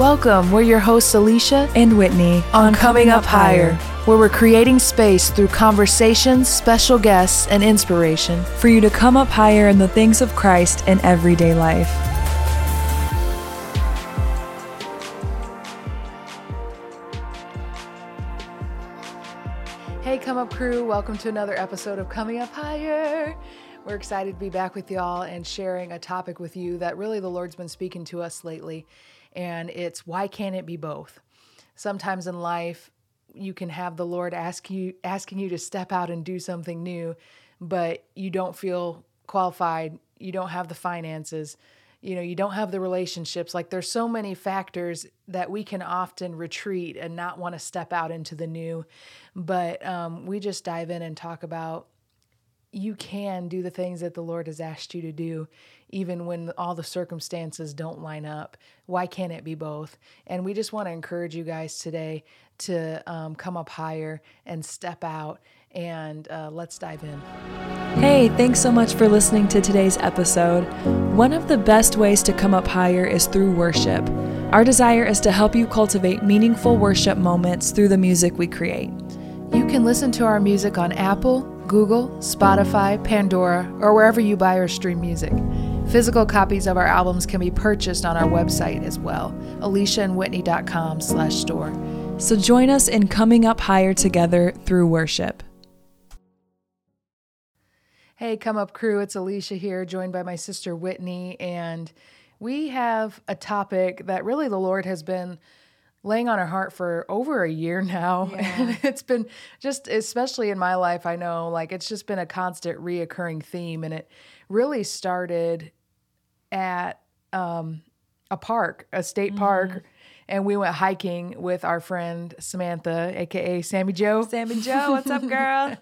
Welcome. We're your hosts, Alicia and Whitney, on Coming Up Higher, where we're creating space through conversations, special guests, and inspiration for you to come up higher in the things of Christ in everyday life. Hey, Come Up crew, welcome to another episode of Coming Up Higher. We're excited to be back with y'all and sharing a topic with you that really the Lord's been speaking to us lately and it's why can't it be both? Sometimes in life, you can have the Lord ask you asking you to step out and do something new, but you don't feel qualified, you don't have the finances, you know, you don't have the relationships. Like there's so many factors that we can often retreat and not want to step out into the new. But um, we just dive in and talk about you can do the things that the Lord has asked you to do, even when all the circumstances don't line up. Why can't it be both? And we just want to encourage you guys today to um, come up higher and step out. And uh, let's dive in. Hey, thanks so much for listening to today's episode. One of the best ways to come up higher is through worship. Our desire is to help you cultivate meaningful worship moments through the music we create. You can listen to our music on Apple, Google, Spotify, Pandora, or wherever you buy or stream music. Physical copies of our albums can be purchased on our website as well, aliciaandwhitney.com slash store. So join us in coming up higher together through worship. Hey, come up crew, it's Alicia here, joined by my sister Whitney, and we have a topic that really the Lord has been laying on our heart for over a year now. Yeah. And it's been just, especially in my life, I know, like it's just been a constant reoccurring theme. And it really started at um, a park, a state park, and we went hiking with our friend Samantha, aka Sammy Joe. Sammy Joe, what's up, girl?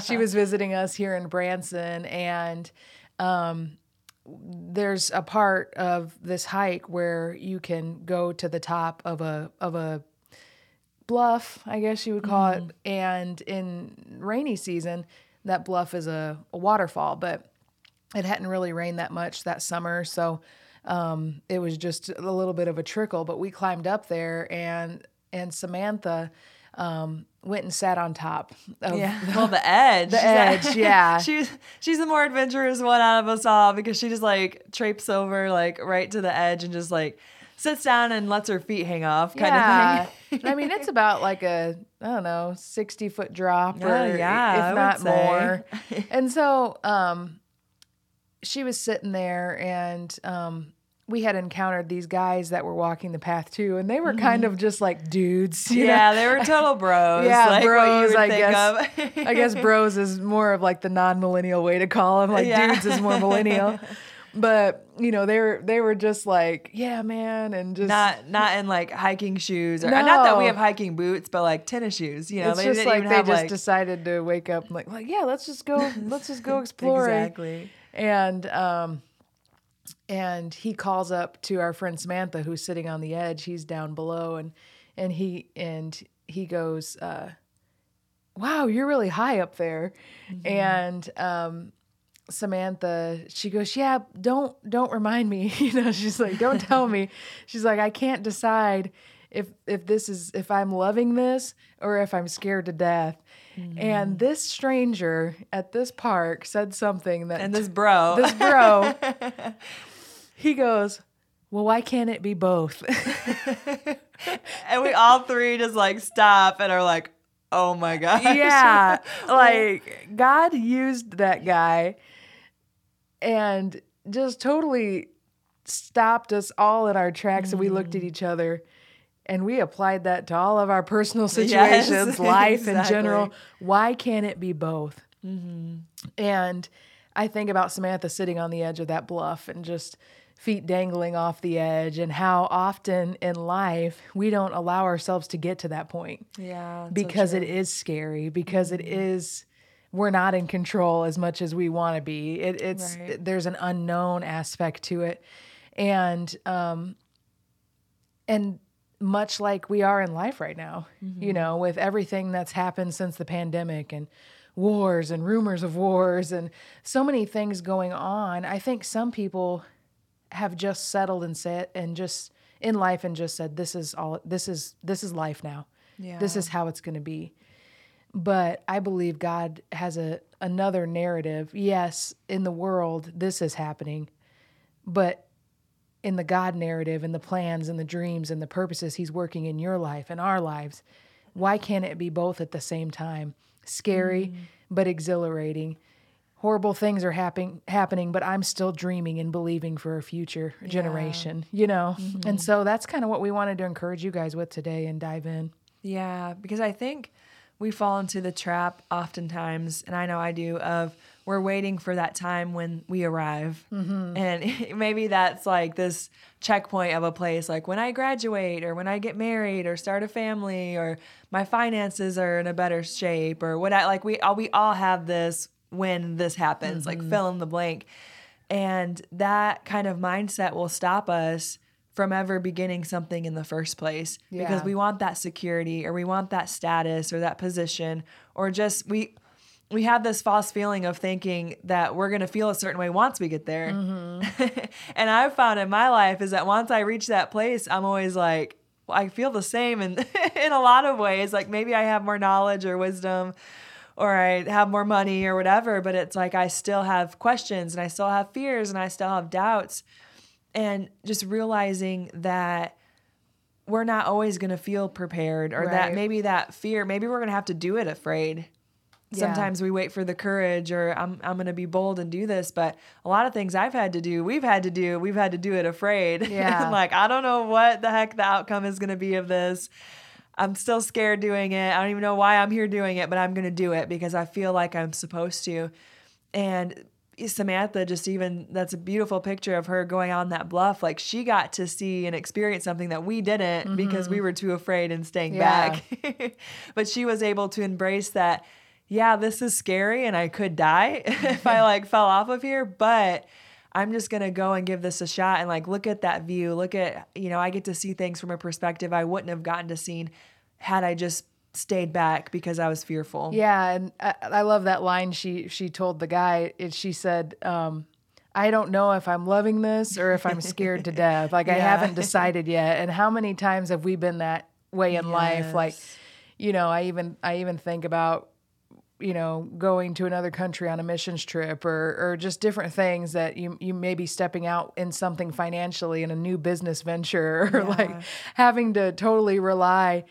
she was visiting us here in Branson, and um, there's a part of this hike where you can go to the top of a of a bluff, I guess you would call mm-hmm. it. And in rainy season, that bluff is a, a waterfall, but it hadn't really rained that much that summer, so um, it was just a little bit of a trickle. But we climbed up there, and and Samantha um, went and sat on top. Of yeah, the, well, the edge, the edge, yeah. she's she's the more adventurous one out of us all because she just like traipses over like right to the edge and just like sits down and lets her feet hang off kind yeah. of thing. I mean, it's about like a I don't know sixty foot drop, or oh, yeah, if not more. and so, um, she was sitting there and um, we had encountered these guys that were walking the path too, and they were kind mm-hmm. of just like dudes. yeah, know? they were total bros. yeah, like bros. I guess. I guess bros is more of like the non-millennial way to call them. Like yeah. dudes is more millennial. But you know they were they were just like yeah man and just not not in like hiking shoes or no. not that we have hiking boots but like tennis shoes you know it's they just like they just like, decided to wake up like like yeah let's just go let's just go explore exactly and um, and he calls up to our friend Samantha, who's sitting on the edge. He's down below, and and he and he goes, uh, "Wow, you're really high up there." Mm-hmm. And um, Samantha, she goes, "Yeah, don't don't remind me." you know, she's like, "Don't tell me." She's like, "I can't decide if if this is if I'm loving this or if I'm scared to death." Mm-hmm. And this stranger at this park said something that And this bro. This bro. he goes, "Well, why can't it be both?" and we all three just like stop and are like, "Oh my god." Yeah. like God used that guy and just totally stopped us all in our tracks mm. and we looked at mm. each other and we applied that to all of our personal situations, yes, life exactly. in general. Why can't it be both? Mm-hmm. And I think about Samantha sitting on the edge of that bluff and just feet dangling off the edge, and how often in life we don't allow ourselves to get to that point. Yeah. Because so it is scary, because mm-hmm. it is we're not in control as much as we want to be. It, it's right. there's an unknown aspect to it, and um, and much like we are in life right now, mm-hmm. you know, with everything that's happened since the pandemic and wars and rumors of wars and so many things going on. I think some people have just settled and said and just in life and just said, "This is all. This is this is life now. Yeah. This is how it's going to be." But I believe God has a another narrative. Yes, in the world this is happening, but in the God narrative and the plans and the dreams and the purposes He's working in your life and our lives, why can't it be both at the same time? Scary, Mm. but exhilarating. Horrible things are happening happening, but I'm still dreaming and believing for a future generation, you know? Mm-hmm. And so that's kind of what we wanted to encourage you guys with today and dive in. Yeah, because I think we fall into the trap oftentimes, and I know I do, of we're waiting for that time when we arrive. Mm-hmm. And maybe that's like this checkpoint of a place like when I graduate or when I get married or start a family or my finances are in a better shape or what I like we all we all have this when this happens, like mm-hmm. fill in the blank. And that kind of mindset will stop us from ever beginning something in the first place because we want that security or we want that status or that position or just we we have this false feeling of thinking that we're going to feel a certain way once we get there. Mm-hmm. and I've found in my life is that once I reach that place, I'm always like, well, I feel the same in in a lot of ways. Like maybe I have more knowledge or wisdom or I have more money or whatever, but it's like I still have questions and I still have fears and I still have doubts. And just realizing that we're not always going to feel prepared or that maybe that fear, maybe we're going to have to do it afraid. Yeah. Sometimes we wait for the courage or I'm I'm going to be bold and do this, but a lot of things I've had to do, we've had to do, we've had to do it afraid. Yeah. Like I don't know what the heck the outcome is going to be of this. I'm still scared doing it. I don't even know why I'm here doing it, but I'm going to do it because I feel like I'm supposed to. And Samantha just even that's a beautiful picture of her going on that bluff. Like she got to see and experience something that we didn't mm-hmm. because we were too afraid and staying Yeah. back. But she was able to embrace that yeah this is scary and I could die if I mm-hmm. like fell off of here but I'm just going to go and give this a shot and like look at that view. Look at you know I get to see things from a perspective I wouldn't have gotten to see had I just stayed back because I was fearful Yeah, and I, I love that line she she told the guy. It, she said, um, "I don't know if I'm loving this or if I'm scared to death. Like I haven't decided yet." And how many times have we been that way in life? Like, you know, I even I even think about you know going to another country on a missions trip or or just different things that you you may be stepping out in something financially in a new business venture or like having to totally rely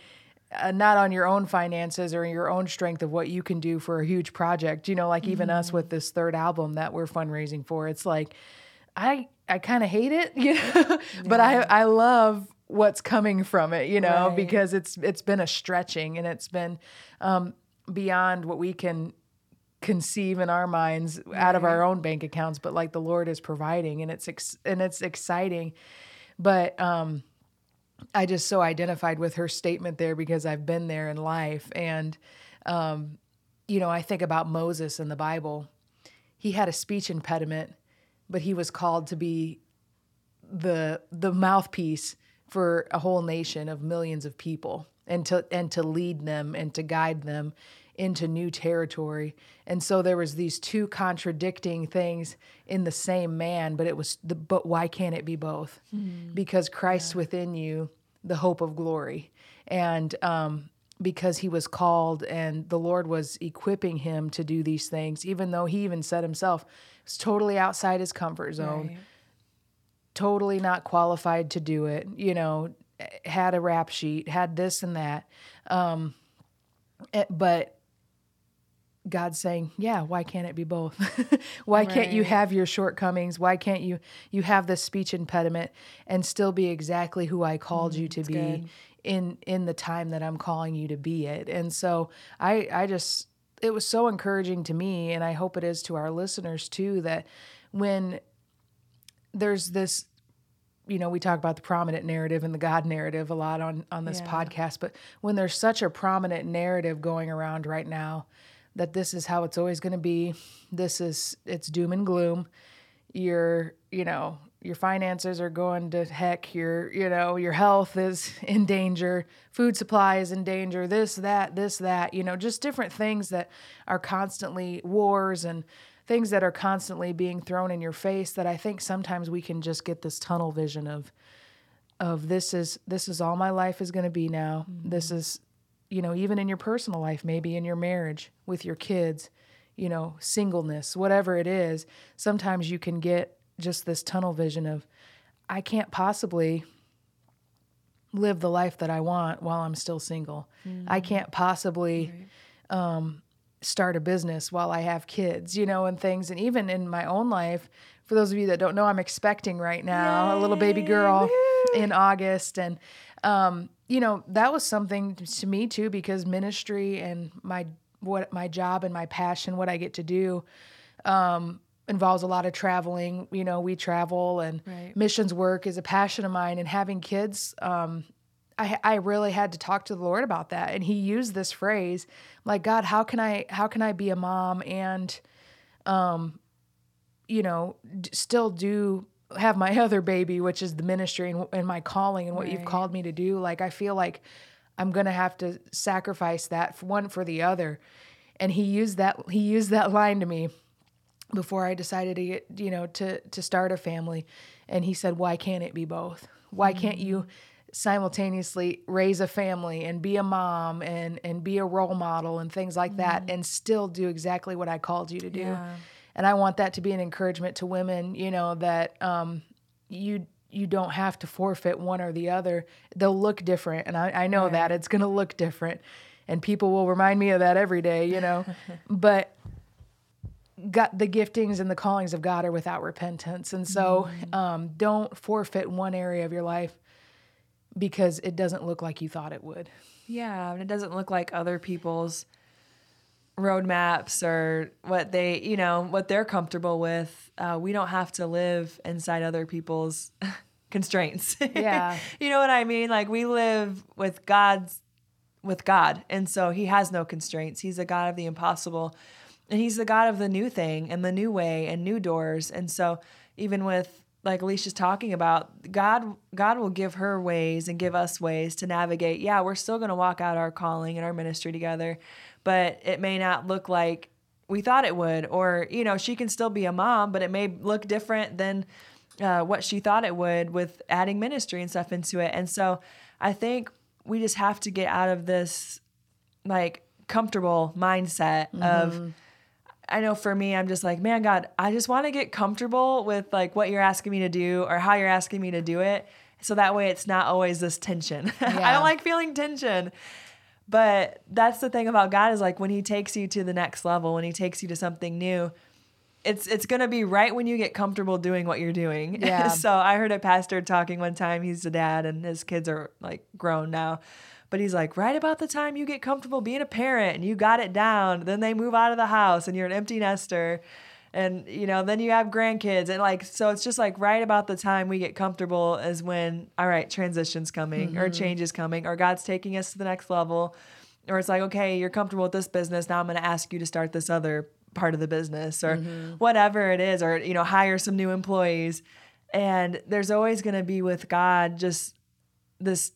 uh, not on your own finances or your own strength of what you can do for a huge project. You know, like even us with this third album that we're fundraising for. It's like I I kind of hate it, you know, but I I love what's coming from it, you know, Right. because it's it's been a stretching and it's been um, beyond what we can conceive in our minds out of our own bank accounts but like the lord is providing and it's ex- and it's exciting but um I just so identified with her statement there because I've been there in life. And, um, you know, I think about Moses in the Bible. He had a speech impediment, but he was called to be the the mouthpiece for a whole nation of millions of people and to and to lead them and to guide them into new territory. And so there was these two contradicting things in the same man, but it was the but why can't it be both? Because Christ's within you, the hope of glory. And um because he was called and the Lord was equipping him to do these things, even though he even said himself, it's totally outside his comfort zone Right. totally not qualified to do it, you know, had a rap sheet, had this and that. Um, eh, but God's saying, yeah, why can't it be both? why can't you have your shortcomings? Why can't you you have this speech impediment and still be exactly who I called you mm, to be good. in in the time that I'm calling you to be it? And so I I just it was so encouraging to me and I hope it is to our listeners too that when there's this you know we talk about the prominent narrative and the god narrative a lot on on this Yeah. podcast but when there's such a prominent narrative going around right now that this is how it's always going to be. This is it's doom and gloom. Your you know your finances are going to heck. Your you know your health is in danger. Food supply is in danger. This that this that you know just different things that are constantly wars and things that are constantly being thrown in your face that i think sometimes we can just get this tunnel vision of of this is this is all my life is going to be now. Mm-hmm. This is you know, even in your personal life, maybe in your marriage with your kids, you know, singleness, whatever it is, sometimes you can get just this tunnel vision of I can't possibly live the life that I want while I'm still single. I can't possibly um, start a business while I have kids, you know, and things. And even in my own life, for those of you that don't know, I'm expecting right now a little baby girl in August. And, um, you know, that was something to me too, because ministry and my, what my job and my passion, what I get to do, um, involves a lot of traveling. You know, we travel and Right. missions work is a passion of mine and having kids, um, I, I really had to talk to the Lord about that. And he used this phrase, like, God, how can I, how can I be a mom and, um, you know, d- still do have my other baby, which is the ministry and, and my calling and what you've called me to do. Like, I feel like I'm going to have to sacrifice that for one for the other. And he used that, he used that line to me before I decided to get, you know, to to start a family. And he said, "Why can't it be both? Why can't you mm. simultaneously raise a family and be a mom and and be a role model and things like that mm. and still do exactly what I called you to do?" Yeah. And I want that to be an encouragement to women, you know, that um you you don't have to forfeit one or the other. They'll look different. And I, I know that it's gonna look different. And people will remind me of that every day, you know. but got the giftings and the callings of God are without repentance. And so um, don't forfeit one area of your life because it doesn't look like you thought it would. Yeah, and it doesn't look like other people's roadmaps or what they, you know, what they're comfortable with. Uh, we don't have to live inside other people's constraints. Yeah. you know what I mean? Like we live with God's with God. And so he has no constraints. He's a God of the impossible. And he's the God of the new thing and the new way and new doors. And so even with like Alicia's talking about, God God will give her ways and give us ways to navigate. Yeah, we're still gonna walk out our calling and our ministry together, but it may not look like we thought it would. Or, you know, she can still be a mom, but it may look different than uh, what she thought it would with adding ministry and stuff into it. And so I think we just have to get out of this like comfortable mindset of I know for me I'm just like, man God, I just want to get comfortable with like what you're asking me to do or how you're asking me to do it. So that way it's not always this tension. I don't like feeling tension. But that's the thing about God is like when he takes you to the next level, when he takes you to something new, it's it's gonna be right when you get comfortable doing what you're doing. Yeah. so I heard a pastor talking one time. He's a dad, and his kids are like grown now. But he's like, right about the time you get comfortable being a parent and you got it down, then they move out of the house and you're an empty nester, and you know then you have grandkids and like so it's just like right about the time we get comfortable is when all right transitions coming or mm-hmm. change is coming or God's taking us to the next level, or it's like okay you're comfortable with this business now I'm going to ask you to start this other part of the business or mm-hmm. whatever it is or you know hire some new employees. And there's always going to be with God just this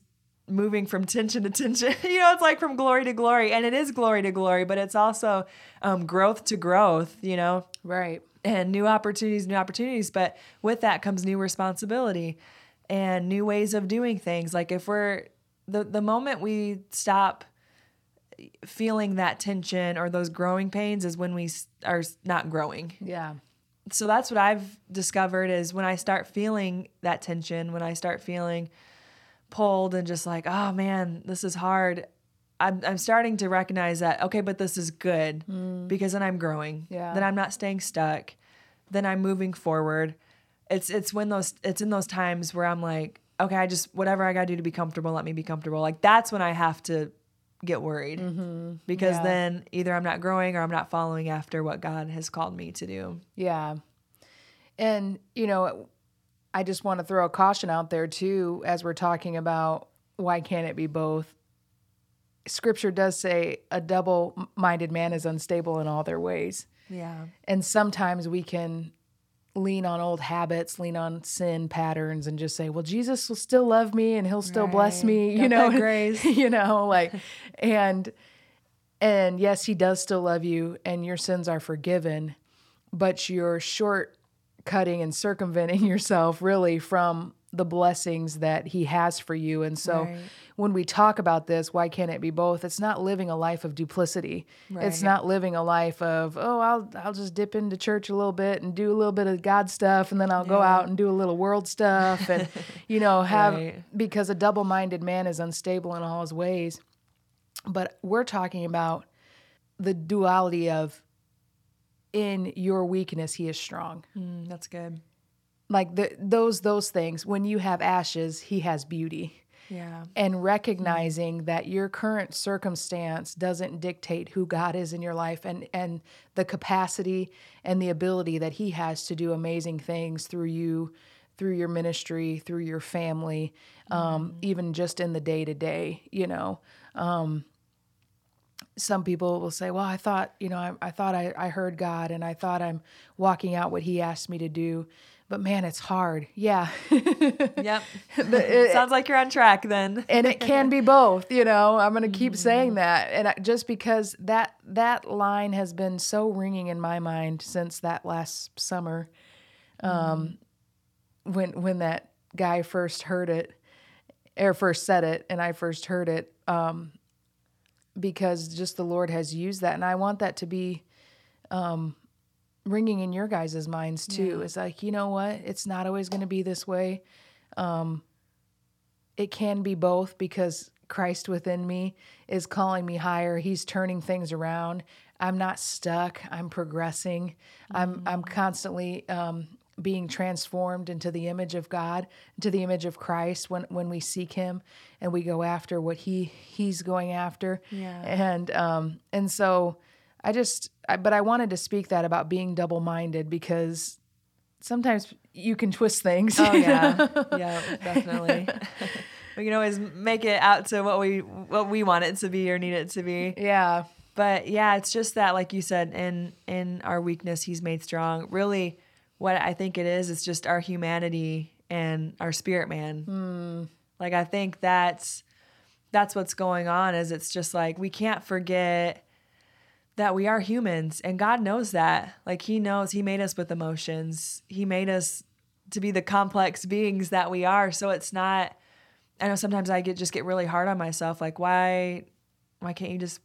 moving from tension to tension you know it's like from glory to glory and it is glory to glory but it's also um, growth to growth you know Right. and new opportunities, new opportunities. But with that comes new responsibility and new ways of doing things. Like if we're the the moment we stop feeling that tension or those growing pains is when we are not growing. Yeah. So that's what I've discovered is when I start feeling that tension, when I start feeling pulled and just like, oh man, this is hard. I'm, I'm starting to recognize that, okay, but this is good mm. because then I'm growing. Yeah. Then I'm not staying stuck. Then I'm moving forward. It's it's when those it's in those times where I'm like, okay, I just whatever I gotta do to be comfortable, let me be comfortable. Like that's when I have to get worried. Mm-hmm. Because Yeah. then either I'm not growing or I'm not following after what God has called me to do. Yeah. And, you know, I just want to throw a caution out there too, as we're talking about why can't it be both? Scripture does say a double minded man is unstable in all their ways. Yeah. And sometimes we can lean on old habits, lean on sin patterns, and just say, well, Jesus will still love me and he'll still bless Right. me, Got you know, that grace. you know, like, and, and yes, he does still love you and your sins are forgiven, but you're short cutting and circumventing yourself really from the blessings that he has for you. And so Right. when we talk about this, why can't it be both? It's not living a life of duplicity. It's not living a life of, oh, I'll I'll just dip into church a little bit and do a little bit of God stuff and then I'll go out and do a little world stuff and you know, have Right. because a double-minded man is unstable in all his ways. But we're talking about the duality of in your weakness he is strong Mm, that's good. like the, those those things when you have ashes he has beauty Yeah. and recognizing that your current circumstance doesn't dictate who God is in your life and and the capacity and the ability that he has to do amazing things through you through your ministry through your family um, even just in the day to day you know um, some people will say well i thought you know i, I thought I, I heard god and i thought i'm walking out what he asked me to do. But man it's hard. Yeah. Yep. It, Sounds like you're on track then. and it can be both you know i'm going to keep saying that. And I, just because that that line has been so ringing in my mind since that last summer um when when that guy first heard it or first said it and i first heard it um because just the lord has used that and i want that to be um ringing in your guys' minds too it's like you know what it's not always going to be this way it can be both because Christ within me is calling me higher. He's turning things around. I'm not stuck. I'm progressing. I'm I'm constantly um, being transformed into the image of God, into the image of Christ. When when we seek Him and we go after what He He's going after, Yeah. and um and so I just I, but I wanted to speak that about being double minded because sometimes you can twist things. Oh yeah, yeah, definitely. we can always make it out to what we what we want it to be or need it to be. yeah. But yeah, it's just that, like you said, in in our weakness, He's made strong. Really, what I think it is, is just our humanity and our spirit man. Hmm. Like I think that's that's what's going on. Is it's just like we can't forget that we are humans and God knows that. Like he knows he made us with emotions. He made us to be the complex beings that we are. So it's not I know sometimes I get just get really hard on myself like why why can't you just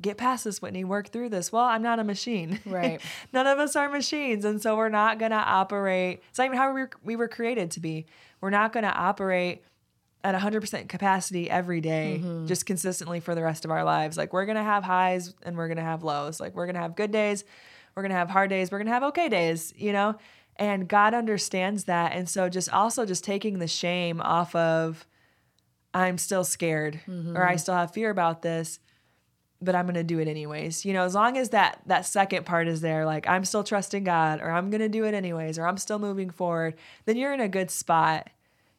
get past this Whitney, work through this? Well, I'm not a machine. Right. None of us are machines and so we're not going to operate it's not even how we were, we were created to be. We're not going to operate at 100% capacity every day, mm-hmm. just consistently for the rest of our lives. Like we're going to have highs and we're going to have lows. Like we're going to have good days, we're going to have hard days, we're going to have okay days, you know? And God understands that. And so just also just taking the shame off of I'm still scared or I mm-hmm. still have fear about this, but I'm going to do it anyways. You know, as long as that that second part is there like I'm still trusting God or I'm going to do it anyways or I'm still moving forward, then you're in a good spot.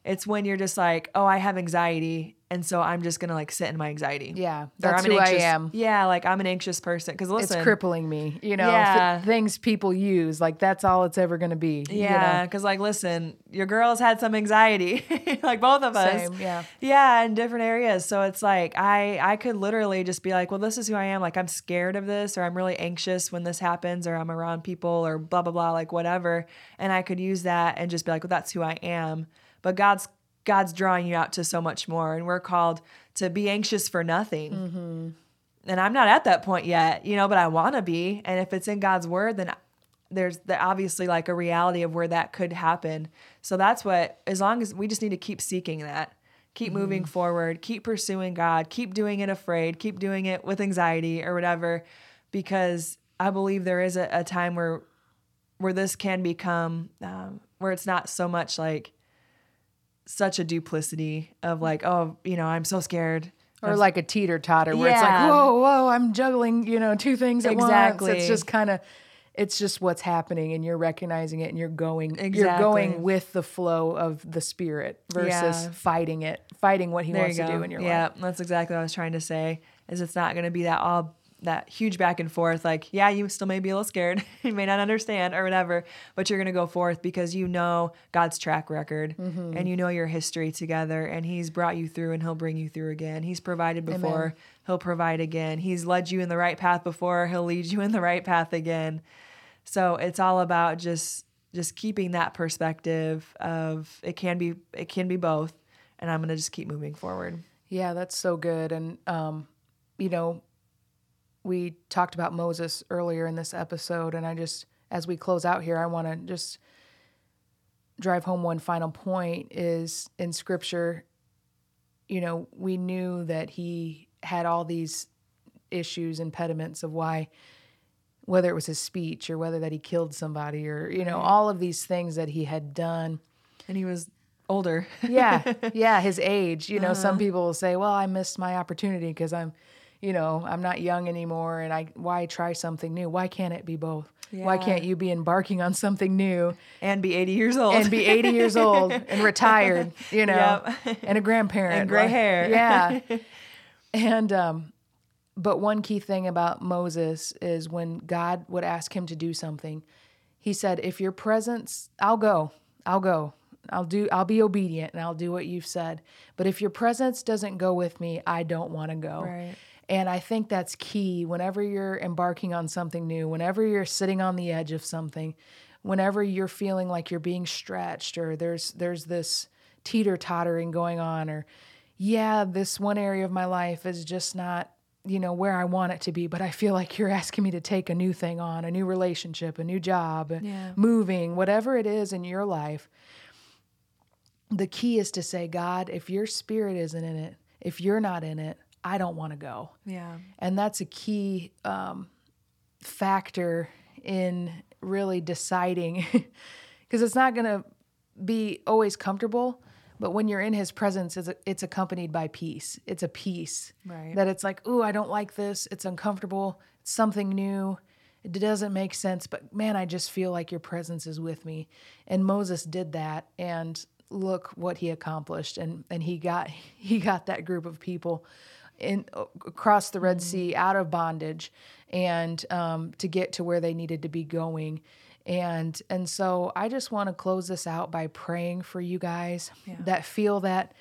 It's when you're just like, "Oh, I have anxiety." And so I'm just gonna like sit in my anxiety. Yeah, that's who I am. Yeah, like I'm an anxious person. Because listen, it's crippling me. You know, th- Yeah. things people use like that's all it's ever going to be. you Yeah, know? because like, listen, your girls had some anxiety, like both of us. Same, yeah. yeah, in different areas. So it's like I I could literally just be like, well, this is who I am. Like I'm scared of this, or I'm really anxious when this happens, or I'm around people, or blah blah blah, like whatever. And I could use that and just be like, well, that's who I am. But God's God's drawing you out to so much more, and we're called to be anxious for nothing. Mm-hmm. And I'm not at that point yet, you know, but I want to be. And if it's in God's word, then there's the, obviously like a reality of where that could happen. So that's what, as long as we just need to keep seeking that, keep moving forward, keep pursuing God, keep doing it afraid, keep doing it with anxiety or whatever, because I believe there is a, a time where where this can become um, where it's not so much like such a duplicity of like, oh, you know, I'm so scared. Or like a teeter totter where it's like, whoa, whoa, I'm juggling, you know, two things at once. Exactly. It's just kind of, it's just what's happening, and you're recognizing it, and you're going, you're going with the flow of the spirit versus Yeah. fighting it, fighting what he there wants to do in your yeah, life. Yeah, that's exactly what I was trying to say. Is it's not going to be that all that huge back and forth. Like, yeah, you still may be a little scared, you may not understand or whatever, but you're going to go forth because you know God's track record Mm-hmm. and you know your history together, and He's brought you through, and He'll bring you through again. He's provided before, He'll provide again. He's led you in the right path before, He'll lead you in the right path again. So it's all about just just keeping that perspective of it can be it can be both and i'm going to just keep moving forward Yeah, that's so good. And, um, you know, we talked about Moses earlier in this episode. And I just, as we close out here, I want to just drive home one final point is in scripture, you know, we knew that he had all these issues, impediments of why, whether it was his speech or whether that he killed somebody or, you know, all of these things that he had done. And he was older. Yeah yeah his age you know some uh-huh. people will say well i missed my opportunity because i'm you know i'm not young anymore and i why try something new? Why can't it be both? Why can't you be embarking on something new and be 80 years old. and be 80 years old and retired you know Yep. and a grandparent And gray Like, hair. yeah. And um but one key thing about moses is when god would ask him to do something he said if your presence i'll go. I'll go. I'll do i'll be obedient and i'll do what you've said. But if your presence doesn't go with me i don't want to go. Right. And i think that's key whenever you're embarking on something new whenever you're sitting on the edge of something whenever you're feeling like you're being stretched or there's there's this teeter tottering going on or yeah this one area of my life is just not you know where i want it to be but i feel like you're asking me to take a new thing on a new relationship a new job Yeah. moving whatever it is in your life the key is to say god if your spirit isn't in it if you're not in it i don't want to go. Yeah. And that's a key um, factor in really deciding because it's not going to be always comfortable but when you're in his presence it's, it's accompanied by peace. It's a peace Right. that it's like ooh i don't like this. It's uncomfortable. It's something new. It doesn't make sense but man i just feel like your presence is with me. And moses did that and look what he accomplished and and he got he got that group of people in across the red sea out of bondage and um, to get to where they needed to be going. And and so i just want to close this out by praying for you guys that feel that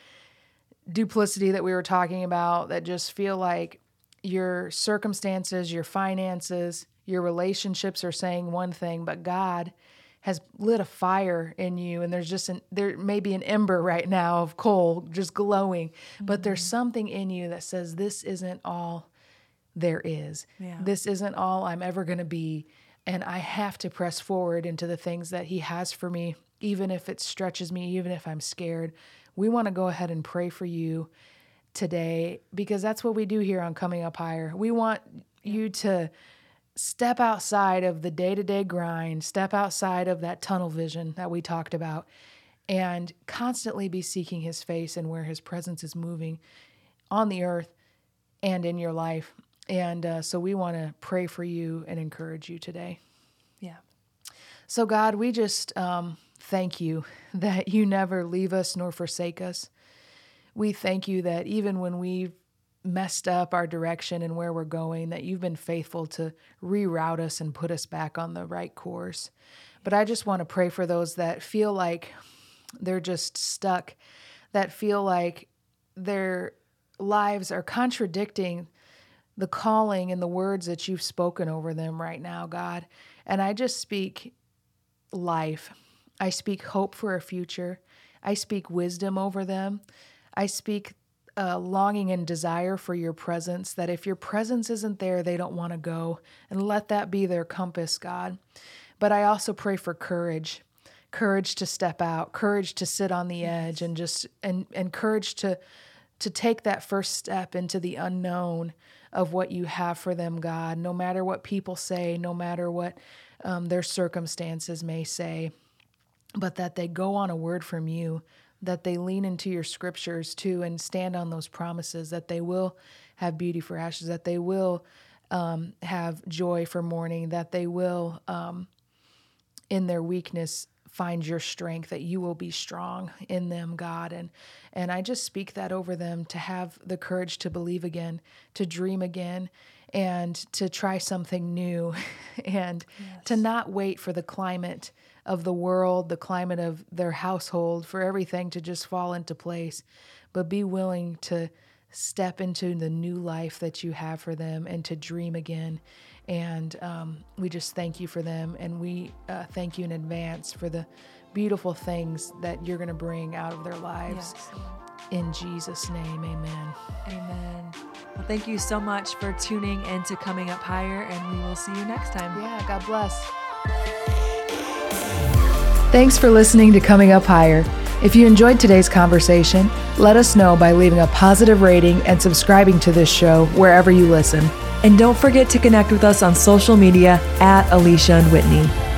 duplicity that we were talking about that just feel like your circumstances, your finances, your relationships are saying one thing, but God has lit a fire in you and there's just an there may be an ember right now of coal just glowing, but there's mm-hmm. something in you that says this isn't all there is. Yeah. This isn't all I'm ever going to be and I have to press forward into the things that he has for me even if it stretches me, even if I'm scared. We want to go ahead and pray for you today because that's what we do here on Coming Up Higher. We want you to step outside of the day to day grind, step outside of that tunnel vision that we talked about, and constantly be seeking His face and where His presence is moving on the earth and in your life. And uh, so we want to pray for you and encourage you today. yeah So, God, we just um, thank you that you never leave us nor forsake us. We thank you that even when we've messed up our direction and where we're going, that you've been faithful to reroute us and put us back on the right course. But I just want to pray for those that feel like they're just stuck, that feel like their lives are contradicting the calling and the words that you've spoken over them right now, God. And I just speak life. I speak hope for a future. I speak wisdom over them. I speak uh, longing and desire for your presence, that if your presence isn't there, they don't want to go. And let that be their compass, God. But I also pray for courage courage to step out, courage to sit on the edge, and just, and, and courage to, to take that first step into the unknown of what you have for them, God, no matter what people say, no matter what um, their circumstances may say, but that they go on a word from you, that they lean into your scriptures too and stand on those promises, that they will have beauty for ashes, that they will um, have joy for mourning, that they will, um, in their weakness, find your strength that you will be strong in them god. And and i just speak that over them to have the courage to believe again to dream again and to try something new and to not wait for the climate of the world the climate of their household for everything to just fall into place but be willing to step into the new life that you have for them and to dream again. And um, we just thank you for them. And we uh, thank you in advance for the beautiful things that you're going to bring out of their lives. Yes. In Jesus' name, amen. Amen. Well, thank you so much for tuning in to Coming Up Higher, and we will see you next time. Yeah, God bless. Thanks for listening to Coming Up Higher. If you enjoyed today's conversation, let us know by leaving a positive rating and subscribing to this show wherever you listen. And don't forget to connect with us on social media at Alicia and Whitney.